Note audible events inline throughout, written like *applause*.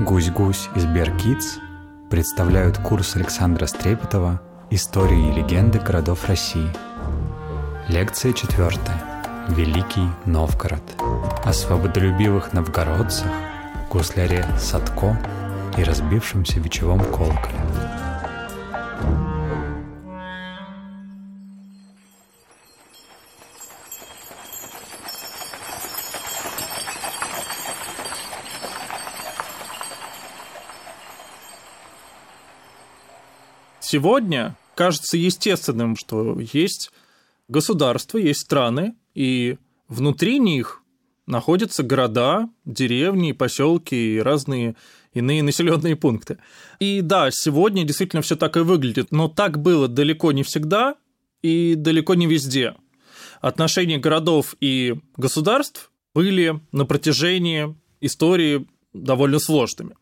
Гусь-гусь из Беркиц представляют курс Александра Стрепетова «Истории и легенды городов России». Лекция четвертая. Великий Новгород. О свободолюбивых новгородцах, гусляре Садко и разбившемся вечевом колоколе. Сегодня кажется естественным, что есть государства, есть страны, и внутри них находятся города, деревни, поселки и разные иные населенные пункты. И да, сегодня действительно все так и выглядит, но так было далеко не всегда и далеко не везде. Отношения городов и государств были на протяжении истории довольно сложными.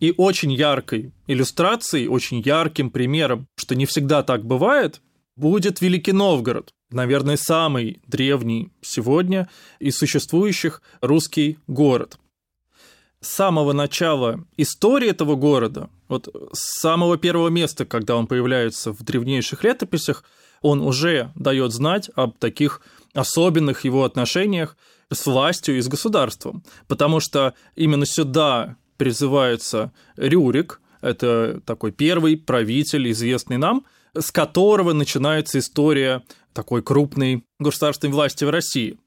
И очень яркой иллюстрацией, очень ярким примером, что не всегда так бывает, будет Великий Новгород, наверное, самый древний сегодня из существующих русский город. С самого начала истории этого города, вот с самого первого места, когда он появляется в древнейших летописях, он уже дает знать об таких особенных его отношениях с властью и с государством, потому что именно сюда призывается Рюрик, это такой первый правитель, известный нам, с которого начинается история такой крупной государственной власти в России.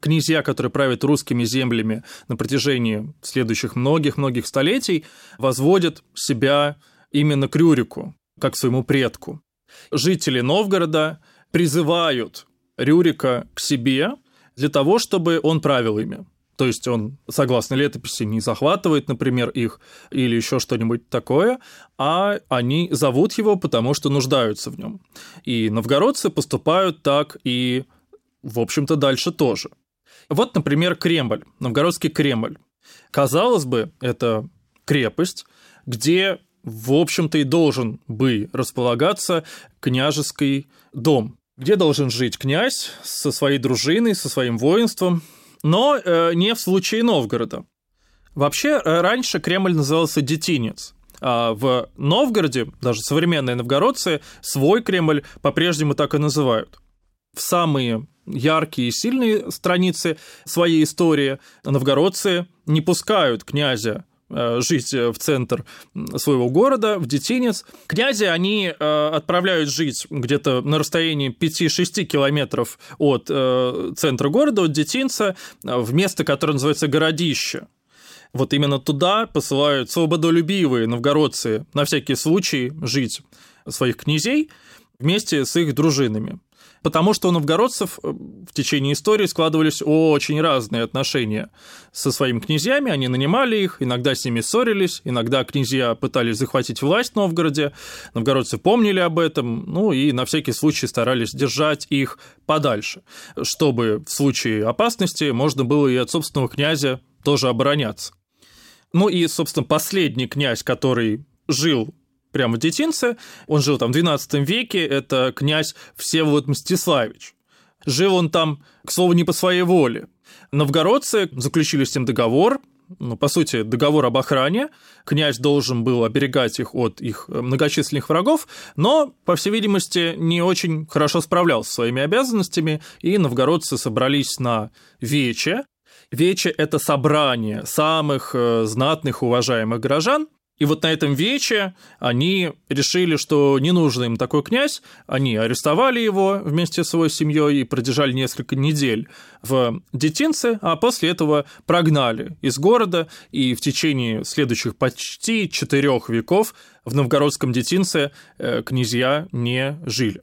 Князья, которые правят русскими землями на протяжении следующих многих-многих столетий, возводят себя именно к Рюрику, как к своему предку. Жители Новгорода призывают Рюрика к себе для того, чтобы он правил ими. То есть он, согласно летописи, не захватывает, например, их или еще что-нибудь такое, а они зовут его, потому что нуждаются в нем. И новгородцы поступают так и, в общем-то, дальше тоже. Вот, например, Кремль, новгородский Кремль. Казалось бы, это крепость, где, в общем-то, и должен бы располагаться княжеский дом, где должен жить князь со своей дружиной, со своим воинством, но э, не в случае Новгорода. Вообще, э, раньше Кремль назывался Детинец, а в Новгороде, даже современные новгородцы, свой Кремль по-прежнему так и называют. В самые яркие и сильные страницы своей истории новгородцы не пускают князя жить э, в центр своего города, в Детинец. Князи они э, отправляют жить где-то на расстоянии 5-6 километров от центра города, от Детинца, в место, которое называется Городище. Вот именно туда посылают свободолюбивые новгородцы на всякий случай жить своих князей вместе с их дружинами. Потому что у новгородцев э, в течение истории складывались очень разные отношения со своими князьями, они нанимали их, иногда с ними ссорились, иногда князья пытались захватить власть в Новгороде, новгородцы помнили об этом, ну и на всякий случай старались держать их подальше, чтобы в случае опасности можно было и от собственного князя тоже обороняться. Ну и, собственно, последний князь, который жил прямо в Детинце. Он жил там в XII веке, это князь Всеволод Мстиславич. Жил он там, к слову, не по своей воле. Новгородцы заключили с ним договор, ну, по сути, договор об охране. Князь должен был оберегать их от их многочисленных врагов, но, по всей видимости, не очень хорошо справлялся со своими обязанностями, и новгородцы собрались на вече. Вече – это собрание самых э, знатных, уважаемых горожан, и вот на этом вече они решили, что не нужен им такой князь, они арестовали его вместе с своей семьей и продержали несколько недель в детинце, а после этого прогнали из города, и в течение следующих почти четырех веков в новгородском детинце э, князья не жили.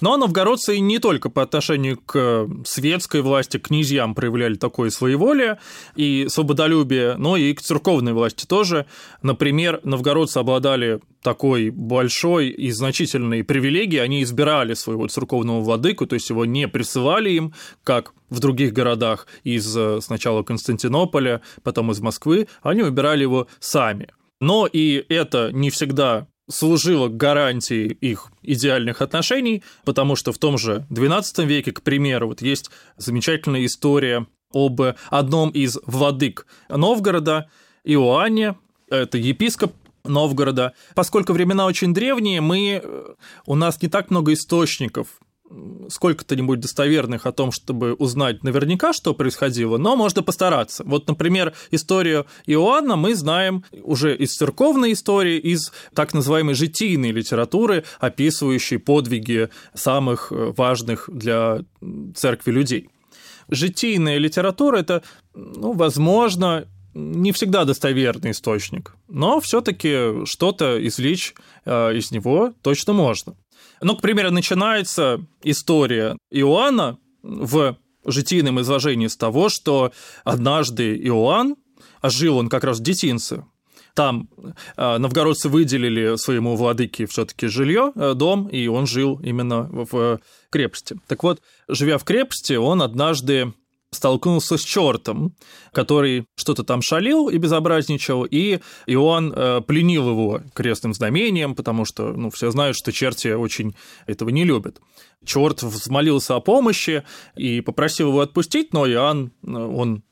Но новгородцы не только по отношению к светской власти, к князьям проявляли такое своеволие и свободолюбие, но и к церковной власти тоже. Например, новгородцы обладали такой большой и значительной привилегией, они избирали своего церковного владыку, то есть его не присылали им, как в других городах из сначала Константинополя, потом из Москвы, они выбирали его сами. Но и это не всегда служило гарантией их идеальных отношений, потому что в том же XII веке, к примеру, вот есть замечательная история об одном из владык Новгорода, Иоанне, это епископ Новгорода. Поскольку времена очень древние, мы, у нас не так много источников сколько-то-нибудь достоверных о том, чтобы узнать наверняка, что происходило, но можно постараться. Вот, например, историю Иоанна мы знаем уже из церковной истории, из так называемой житийной литературы, описывающей подвиги самых э, важных для церкви людей. Житийная литература – это, ну, возможно, не всегда достоверный источник, но все-таки что-то извлечь э, из него точно можно. Ну, к примеру, начинается история Иоанна в житийном изложении с того, что однажды Иоанн, а жил он как раз в детинце, там э, новгородцы выделили своему владыке все-таки жилье, э, дом, и он жил именно в крепости. Так вот, живя в крепости, он однажды столкнулся с чертом, который что-то там шалил и безобразничал, и Иоанн э, пленил его крестным знамением, потому что ну, все знают, что черти очень этого не любят. Черт взмолился о помощи и попросил его отпустить, но Иоанн, э, он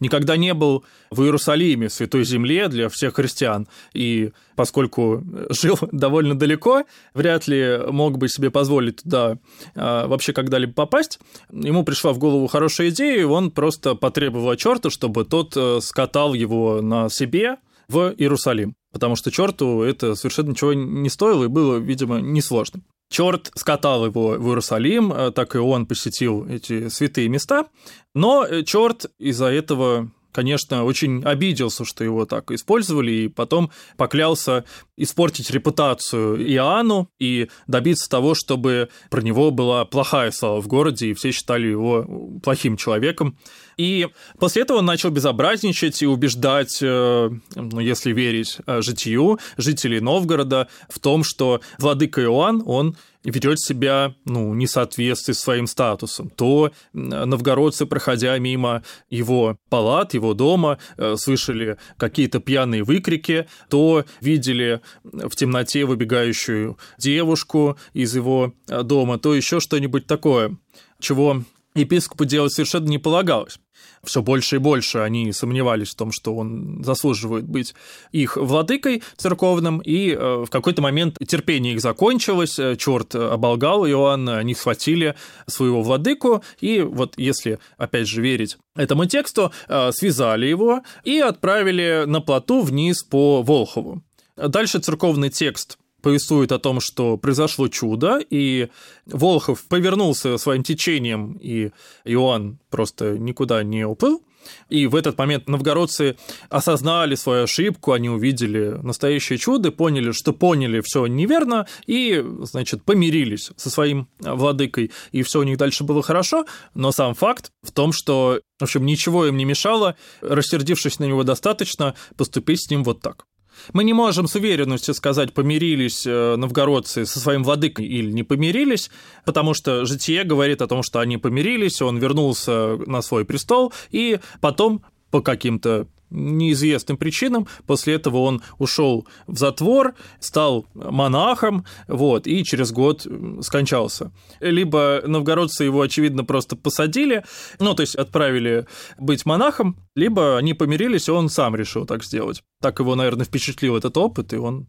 никогда не был в Иерусалиме, святой земле для всех христиан. И поскольку жил *laughs* довольно далеко, вряд ли мог бы себе позволить туда а, вообще когда-либо попасть. Ему пришла в голову хорошая идея, и он просто потребовал от черта, чтобы тот э, скатал его на себе в Иерусалим. Потому что черту это совершенно ничего не стоило и было, видимо, несложно. Черт скатал его в Иерусалим, э, так и он посетил эти святые места, но э, черт из-за этого конечно, очень обиделся, что его так использовали, и потом поклялся испортить репутацию Иоанну и добиться того, чтобы про него была плохая слава в городе, и все считали его плохим человеком. И после этого он начал безобразничать и убеждать, э, ну, если верить житию, жителей Новгорода в том, что владыка Иоанн, он ведет себя, ну, не соответствует своим статусом, то новгородцы, проходя мимо его палат, его дома, э, слышали какие-то пьяные выкрики, то видели в темноте выбегающую девушку из его э, дома, то еще что-нибудь такое, чего епископу делать совершенно не полагалось все больше и больше они сомневались в том, что он заслуживает быть их владыкой церковным, и э, в какой-то момент терпение их закончилось, э, черт оболгал Иоанна, они схватили своего владыку, и вот если, опять же, верить этому тексту, э, связали его и отправили на плоту вниз по Волхову. Дальше церковный текст повествует о том, что произошло чудо, и Волхов повернулся своим течением, и Иоанн просто никуда не уплыл. И в этот момент новгородцы осознали свою ошибку, они увидели настоящее чудо, поняли, что поняли все неверно, и, значит, помирились со своим владыкой, и все у них дальше было хорошо, но сам факт в том, что, в общем, ничего им не мешало, рассердившись на него достаточно, поступить с ним вот так. Мы не можем с уверенностью сказать, помирились э, новгородцы со своим владыкой или не помирились, потому что житие говорит о том, что они помирились, он вернулся на свой престол, и потом по каким-то неизвестным причинам. После этого он ушел в затвор, стал монахом, вот, и через год скончался. Либо новгородцы его, очевидно, просто посадили, ну, то есть отправили быть монахом, либо они помирились, и он сам решил так сделать. Так его, наверное, впечатлил этот опыт, и он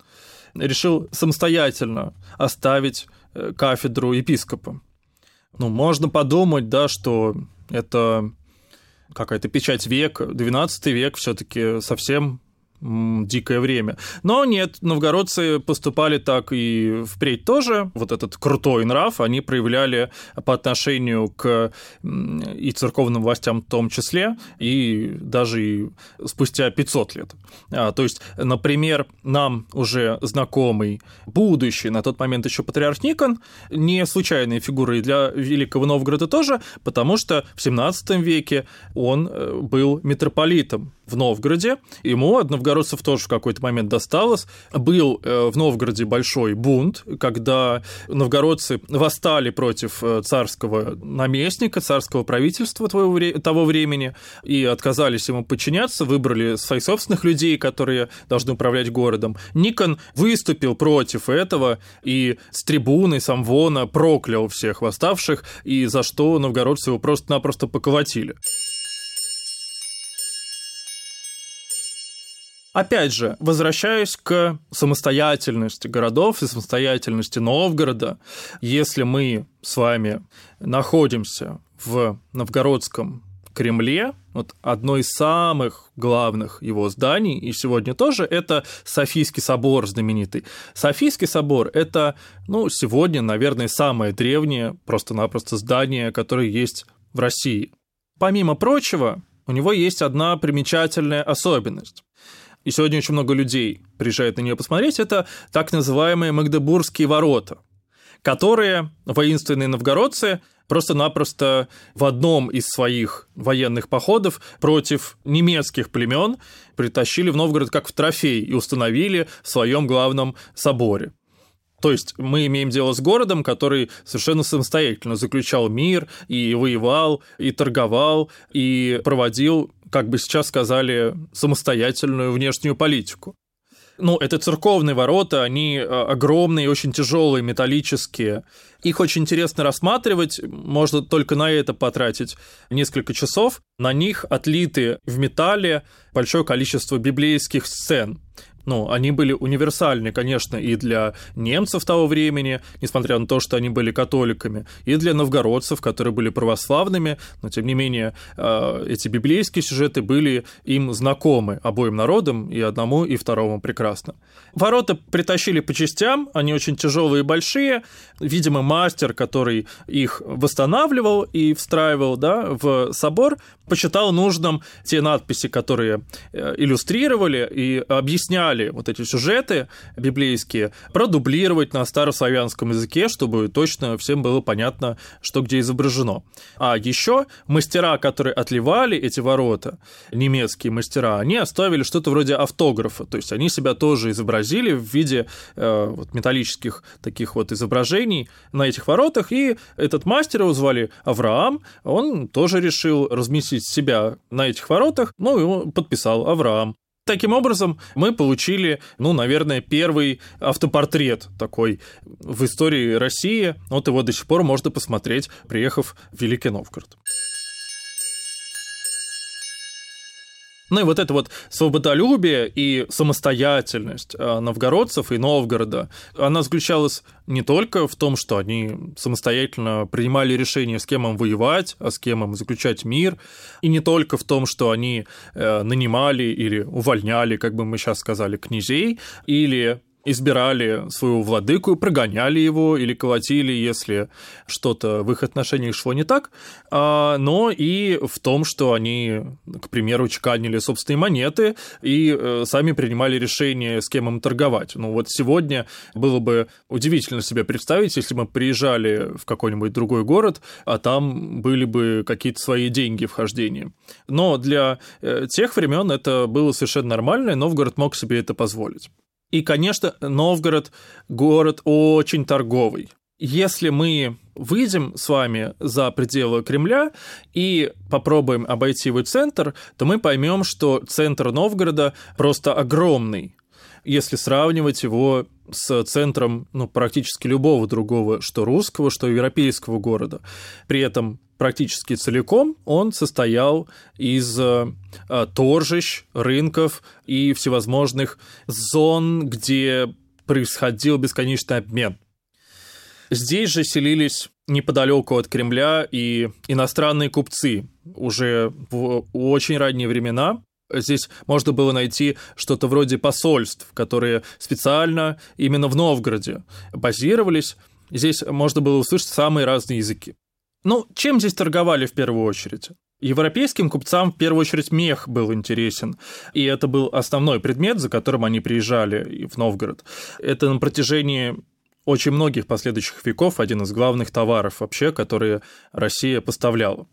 решил самостоятельно оставить э, кафедру епископа. Ну, можно подумать, да, что это какая-то печать века, 12 век все-таки совсем дикое время. Но нет, новгородцы поступали так и впредь тоже. Вот этот крутой нрав они проявляли по отношению к и церковным властям в том числе, и даже и спустя 500 лет. А, то есть, например, нам уже знакомый будущий, на тот момент еще патриарх Никон, не случайной фигурой для Великого Новгорода тоже, потому что в 17 веке он э, был митрополитом в Новгороде. Ему от новгородцев тоже в какой-то момент досталось. Был э, в Новгороде большой бунт, когда новгородцы восстали против э, царского наместника, царского правительства того времени и отказались ему подчиняться, выбрали своих собственных людей, которые должны управлять городом. Никон выступил против этого и с трибуны Самвона проклял всех восставших, и за что новгородцы его просто-напросто поколотили. Опять же, возвращаясь к самостоятельности городов и самостоятельности Новгорода, если мы с вами находимся в новгородском Кремле, вот одно из самых главных его зданий, и сегодня тоже, это Софийский собор знаменитый. Софийский собор – это, ну, сегодня, наверное, самое древнее просто-напросто здание, которое есть в России. Помимо прочего, у него есть одна примечательная особенность и сегодня очень много людей приезжает на нее посмотреть, это так называемые Магдебургские ворота, которые воинственные новгородцы просто-напросто в одном из своих военных походов против немецких племен притащили в Новгород как в трофей и установили в своем главном соборе. То есть мы имеем дело с городом, который совершенно самостоятельно заключал мир и воевал, и торговал, и проводил как бы сейчас сказали, самостоятельную внешнюю политику. Ну, это церковные ворота, они э, огромные, очень тяжелые, металлические. Их очень интересно рассматривать, можно только на это потратить несколько часов. На них отлиты в металле большое количество библейских сцен ну, они были универсальны, конечно, и для немцев того времени, несмотря на то, что они были католиками, и для новгородцев, которые были православными, но, тем не менее, э, эти библейские сюжеты были им знакомы обоим народам, и одному, и второму прекрасно. Ворота притащили по частям, они очень тяжелые и большие, видимо, мастер, который их восстанавливал и встраивал да, в собор, посчитал нужным те надписи, которые э, иллюстрировали и объясняли вот эти сюжеты библейские, продублировать на старославянском языке, чтобы точно всем было понятно, что где изображено. А еще мастера, которые отливали эти ворота, немецкие мастера, они оставили что-то вроде автографа, то есть они себя тоже изобразили в виде э, вот, металлических таких вот изображений на этих воротах, и этот мастер его звали Авраам, он тоже решил разместить себя на этих воротах, ну, его подписал Авраам. Таким образом, мы получили, ну, наверное, первый автопортрет такой в истории России. Вот его до сих пор можно посмотреть, приехав в Великий Новгород. Ну и вот это вот свободолюбие и самостоятельность э, новгородцев и Новгорода, она заключалась не только в том, что они самостоятельно принимали решение, с кем им воевать, а с кем им заключать мир, и не только в том, что они э, нанимали или увольняли, как бы мы сейчас сказали, князей, или избирали своего владыку прогоняли его или колотили, если что-то в их отношениях шло не так, а, но и в том, что они, к примеру, чеканили собственные монеты и э, сами принимали решение, с кем им торговать. Ну вот сегодня было бы удивительно себе представить, если мы приезжали в какой-нибудь другой город, а там были бы какие-то свои деньги вхождения. Но для э, тех времен это было совершенно нормально, и Новгород мог себе это позволить. И, конечно, Новгород – город очень торговый. Если мы выйдем с вами за пределы Кремля и попробуем обойти его центр, то мы поймем, что центр Новгорода просто огромный. Если сравнивать его с центром ну, практически любого другого, что русского, что европейского города. При этом практически целиком он состоял из э, торжищ, рынков и всевозможных зон, где происходил бесконечный обмен. Здесь же селились неподалеку от Кремля и иностранные купцы уже в очень ранние времена. Здесь можно было найти что-то вроде посольств, которые специально именно в Новгороде базировались. Здесь можно было услышать самые разные языки. Ну, чем здесь торговали в первую очередь? Европейским купцам в первую очередь мех был интересен, и это был основной предмет, за которым они приезжали в Новгород. Это на протяжении очень многих последующих веков один из главных товаров вообще, которые Россия поставляла.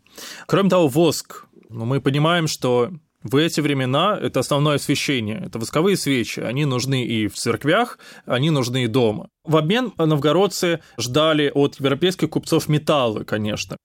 Кроме того, воск. Ну, мы понимаем, что в эти времена это основное освещение, это восковые свечи, они нужны и в церквях, они нужны и дома. В обмен новгородцы ждали от европейских купцов металлы, конечно,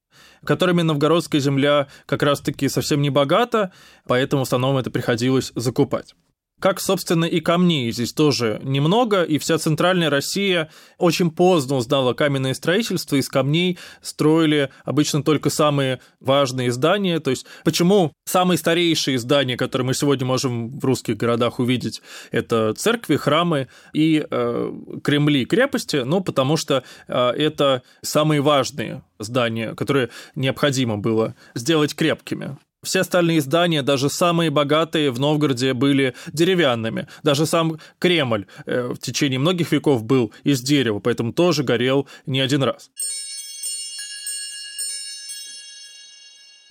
которыми новгородская земля как раз-таки совсем не богата, поэтому в основном это приходилось закупать. Как, собственно, и камней здесь тоже немного, и вся центральная Россия очень поздно узнала каменное строительство, из камней строили обычно только самые важные здания, то есть почему самые старейшие здания, которые мы сегодня можем в русских городах увидеть, это церкви, храмы и э, кремли, крепости, ну, потому что э, это самые важные здания, которые необходимо было сделать крепкими. Все остальные здания, даже самые богатые в Новгороде, были деревянными. Даже сам Кремль э, в течение многих веков был из дерева, поэтому тоже горел не один раз.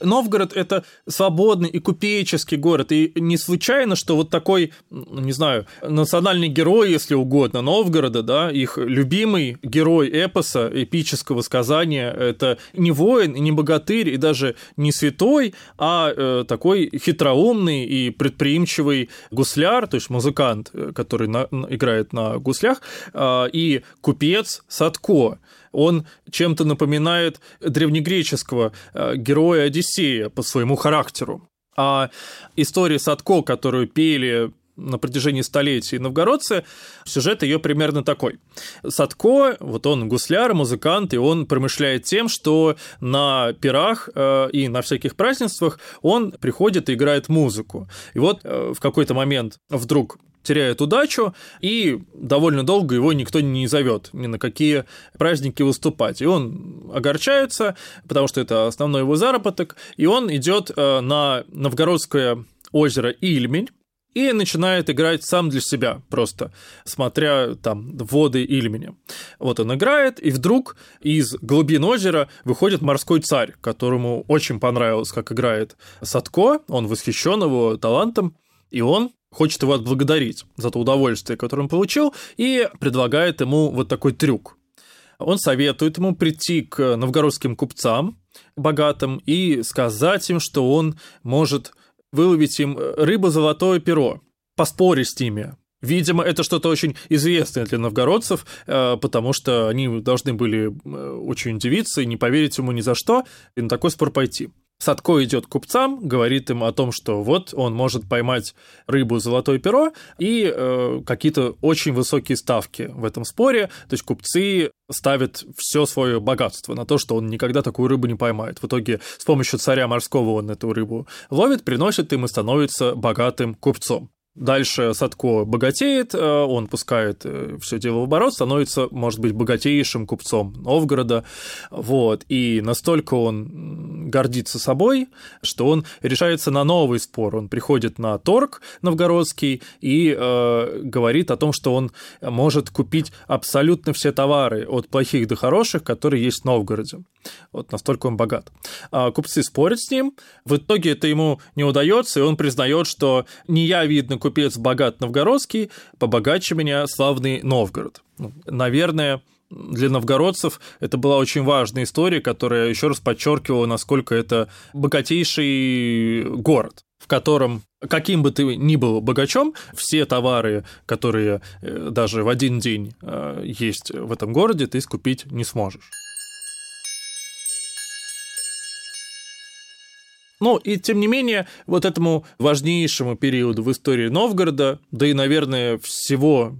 Новгород – это свободный и купеческий город, и не случайно, что вот такой, не знаю, национальный герой, если угодно, Новгорода, да, их любимый герой эпоса, эпического сказания – это не воин, не богатырь, и даже не святой, а э, такой хитроумный и предприимчивый гусляр, то есть музыкант, э, который на, играет на гуслях, э, и купец Садко – он чем-то напоминает древнегреческого э, героя Одиссея по своему характеру. А история Садко, которую пели на протяжении столетий новгородцы, сюжет ее примерно такой. Садко, вот он гусляр, музыкант, и он промышляет тем, что на пирах э, и на всяких празднествах он приходит и играет музыку. И вот э, в какой-то момент вдруг теряет удачу, и довольно долго его никто не зовет ни на какие праздники выступать. И он огорчается, потому что это основной его заработок, и он идет э, на новгородское озеро Ильмень, и начинает играть сам для себя, просто смотря там воды Ильменя. Вот он играет, и вдруг из глубин озера выходит морской царь, которому очень понравилось, как играет Садко, он восхищен его талантом, и он хочет его отблагодарить за то удовольствие, которое он получил, и предлагает ему вот такой трюк. Он советует ему прийти к новгородским купцам богатым и сказать им, что он может выловить им рыбу золотое перо, поспорить с ними. Видимо, это что-то очень известное для новгородцев, э, потому что они должны были э, очень удивиться и не поверить ему ни за что, и на такой спор пойти. Садко идет к купцам, говорит им о том, что вот он может поймать рыбу золотое перо и э, какие-то очень высокие ставки в этом споре. То есть купцы ставят все свое богатство на то, что он никогда такую рыбу не поймает. В итоге с помощью царя морского он эту рыбу ловит, приносит им и становится богатым купцом. Дальше Садко богатеет, э, он пускает э, все дело в оборот, становится, может быть, богатейшим купцом Новгорода, вот, и настолько он гордится собой, что он решается на новый спор, он приходит на торг новгородский и э, говорит о том, что он может купить абсолютно все товары, от плохих до хороших, которые есть в Новгороде. Вот настолько он богат. А купцы спорят с ним, в итоге это ему не удается, и он признает, что не я, видно, купец богат новгородский, побогаче меня славный Новгород. Ну, наверное, для новгородцев это была очень важная история, которая еще раз подчеркивала, насколько это богатейший город в котором каким бы ты ни был богачом, все товары, которые э, даже в один день э, есть в этом городе, ты скупить не сможешь. Ну, и тем не менее, вот этому важнейшему периоду в истории Новгорода, да и, наверное, всего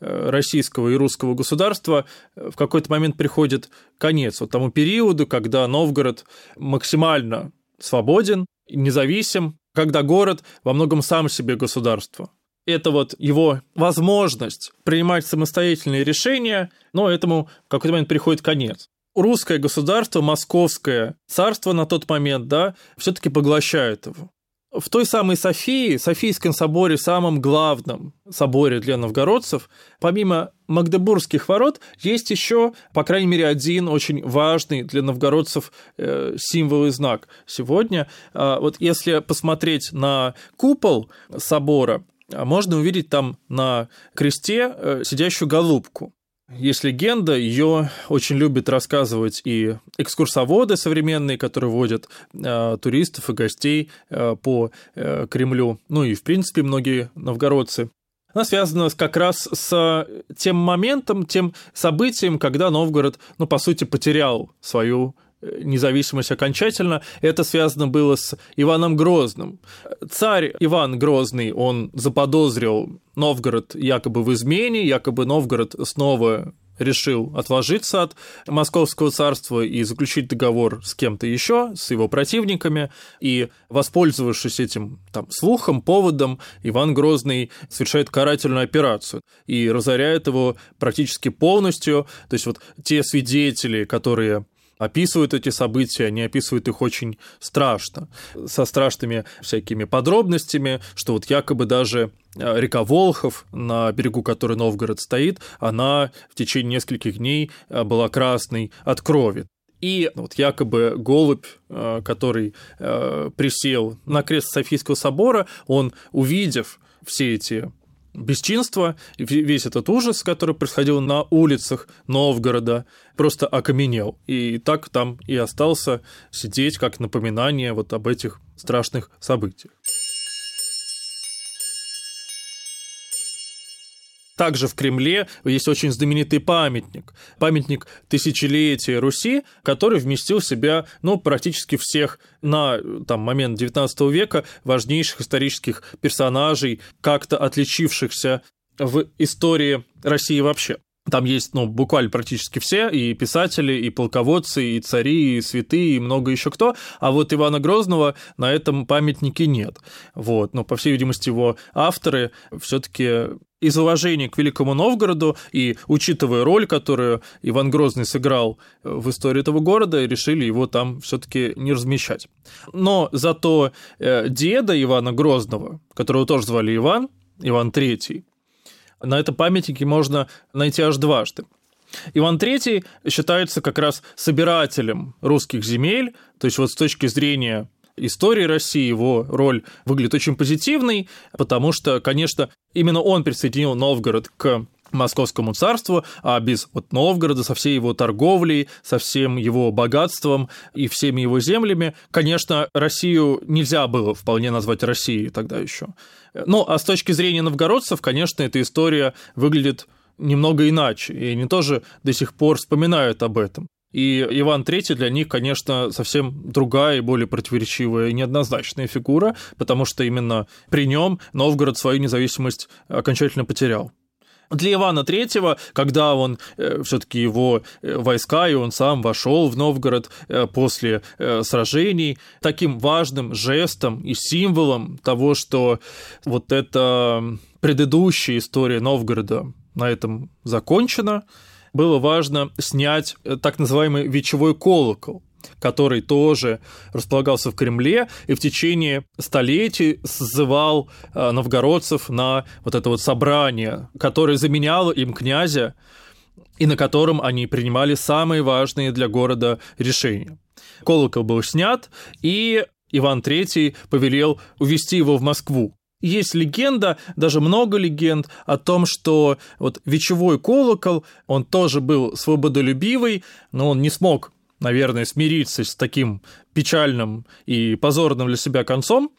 э, российского и русского государства э, в какой-то момент приходит конец вот тому периоду, когда Новгород максимально свободен, независим, когда город во многом сам себе государство. Это вот его возможность принимать самостоятельные решения, но этому в какой-то момент приходит конец русское государство, московское царство на тот момент, да, все-таки поглощает его. В той самой Софии, Софийском соборе, самом главном соборе для новгородцев, помимо Магдебургских ворот, есть еще, по крайней мере, один очень важный для новгородцев э, символ и знак. Сегодня, э, вот если посмотреть на купол собора, можно увидеть там на кресте э, сидящую голубку. Есть легенда, ее очень любят рассказывать и экскурсоводы современные, которые водят э, туристов и гостей э, по э, Кремлю, ну и, в принципе, многие новгородцы. Она связана как раз с тем моментом, тем событием, когда Новгород, ну, по сути, потерял свою независимость окончательно, это связано было с Иваном Грозным. Царь Иван Грозный, он заподозрил Новгород якобы в измене, якобы Новгород снова решил отложиться от Московского царства и заключить договор с кем-то еще, с его противниками, и, воспользовавшись этим там, слухом, поводом, Иван Грозный совершает карательную операцию и разоряет его практически полностью. То есть вот те свидетели, которые описывают эти события, они описывают их очень страшно, со страшными всякими подробностями, что вот якобы даже э, река Волхов, на берегу которой Новгород стоит, она в течение нескольких дней э, была красной от крови. И вот якобы голубь, э, который присел на крест Софийского собора, он, увидев все эти бесчинство, весь этот ужас, который происходил на улицах Новгорода, просто окаменел. И так там и остался сидеть как напоминание вот об этих страшных событиях. Также в Кремле есть очень знаменитый памятник, памятник тысячелетия Руси, который вместил в себя, ну, практически всех на там, момент XIX века важнейших исторических персонажей, как-то отличившихся в истории России вообще. Там есть, ну, буквально практически все, и писатели, и полководцы, и цари, и святые, и много еще кто, а вот Ивана Грозного на этом памятнике нет. Вот, но, по всей видимости, его авторы все таки из уважения к Великому Новгороду и учитывая роль, которую Иван Грозный сыграл в истории этого города, решили его там все-таки не размещать. Но зато э, деда Ивана Грозного, которого тоже звали Иван, Иван III, на этом памятнике можно найти аж дважды. Иван III считается как раз собирателем русских земель, то есть вот с точки зрения истории России его роль выглядит очень позитивной, потому что, конечно, именно он присоединил Новгород к Московскому царству, а без вот Новгорода со всей его торговлей, со всем его богатством и всеми его землями, конечно, Россию нельзя было вполне назвать Россией тогда еще. Ну, а с точки зрения новгородцев, конечно, эта история выглядит немного иначе, и они тоже до сих пор вспоминают об этом. И Иван III для них, конечно, совсем другая и более противоречивая и неоднозначная фигура, потому что именно при нем Новгород свою независимость окончательно потерял. Для Ивана III, когда он э, все-таки его э, войска, и он сам вошел в Новгород э, после э, сражений, таким важным жестом и символом того, что вот эта предыдущая история Новгорода на этом закончена, было важно снять э, так называемый вечевой колокол, который тоже располагался в Кремле и в течение столетий созывал э, новгородцев на вот это вот собрание, которое заменяло им князя и на котором они принимали самые важные для города решения. Колокол был снят, и Иван III повелел увести его в Москву. Есть легенда, даже много легенд о том, что вот вечевой колокол, он тоже был свободолюбивый, но он не смог наверное, смириться с таким печальным и позорным для себя концом,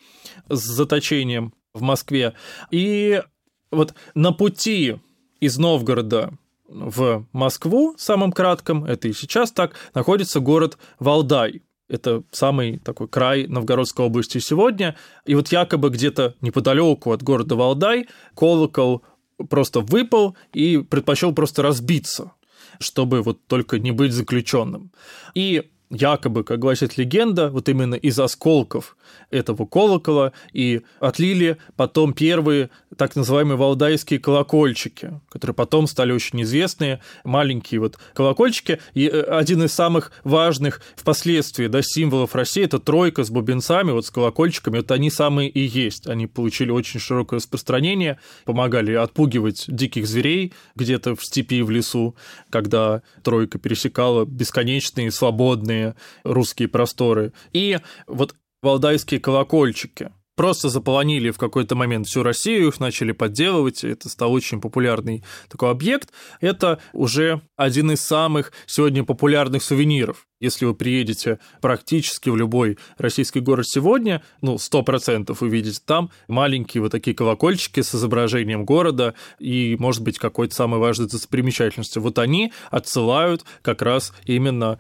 с заточением в Москве. И вот на пути из Новгорода в Москву, самым кратком, это и сейчас так, находится город Валдай. Это самый такой край Новгородской области сегодня. И вот якобы где-то неподалеку от города Валдай колокол просто выпал и предпочел просто разбиться чтобы вот только не быть заключенным. И якобы, как гласит легенда, вот именно из осколков этого колокола и отлили потом первые так называемые валдайские колокольчики, которые потом стали очень известные, маленькие вот колокольчики. И э, один из самых важных впоследствии да, символов России – это тройка с бубенцами, вот с колокольчиками, вот они самые и есть. Они получили очень широкое распространение, помогали отпугивать диких зверей где-то в степи и в лесу, когда тройка пересекала бесконечные свободные русские просторы. И вот валдайские колокольчики – просто заполонили в какой-то момент всю Россию, их начали подделывать, это стал очень популярный такой объект. Это уже один из самых сегодня популярных сувениров. Если вы приедете практически в любой российский город сегодня, ну, 100% увидите там маленькие вот такие колокольчики с изображением города и, может быть, какой-то самой важной достопримечательностью. Вот они отсылают как раз именно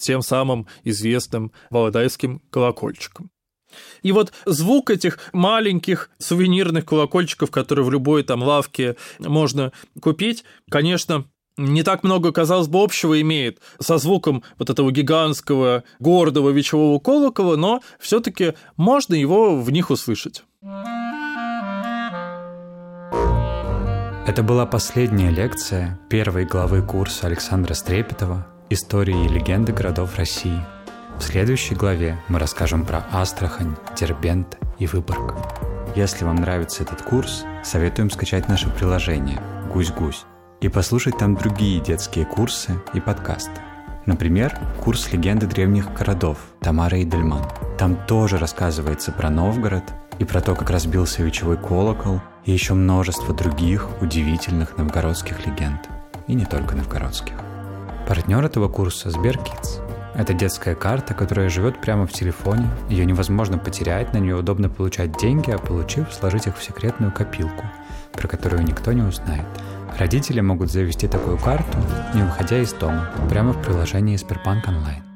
тем самым известным валадайским колокольчикам. И вот звук этих маленьких сувенирных колокольчиков, которые в любой там лавке можно купить, конечно, не так много, казалось бы, общего имеет со звуком вот этого гигантского гордого вечевого колокола, но все таки можно его в них услышать. Это была последняя лекция первой главы курса Александра Стрепетова «Истории и легенды городов России». В следующей главе мы расскажем про Астрахань, Дербент и Выборг. Если вам нравится этот курс, советуем скачать наше приложение «Гусь-гусь» и послушать там другие детские курсы и подкасты. Например, курс легенды древних городов Тамара Идельман. Там тоже рассказывается про Новгород и про то, как разбился вечевой колокол – и еще множество других удивительных новгородских легенд. И не только новгородских. Партнер этого курса – Сберкидс. Это детская карта, которая живет прямо в телефоне. Ее невозможно потерять, на нее удобно получать деньги, а получив, сложить их в секретную копилку, про которую никто не узнает. Родители могут завести такую карту, не выходя из дома, прямо в приложении Сбербанк онлайн.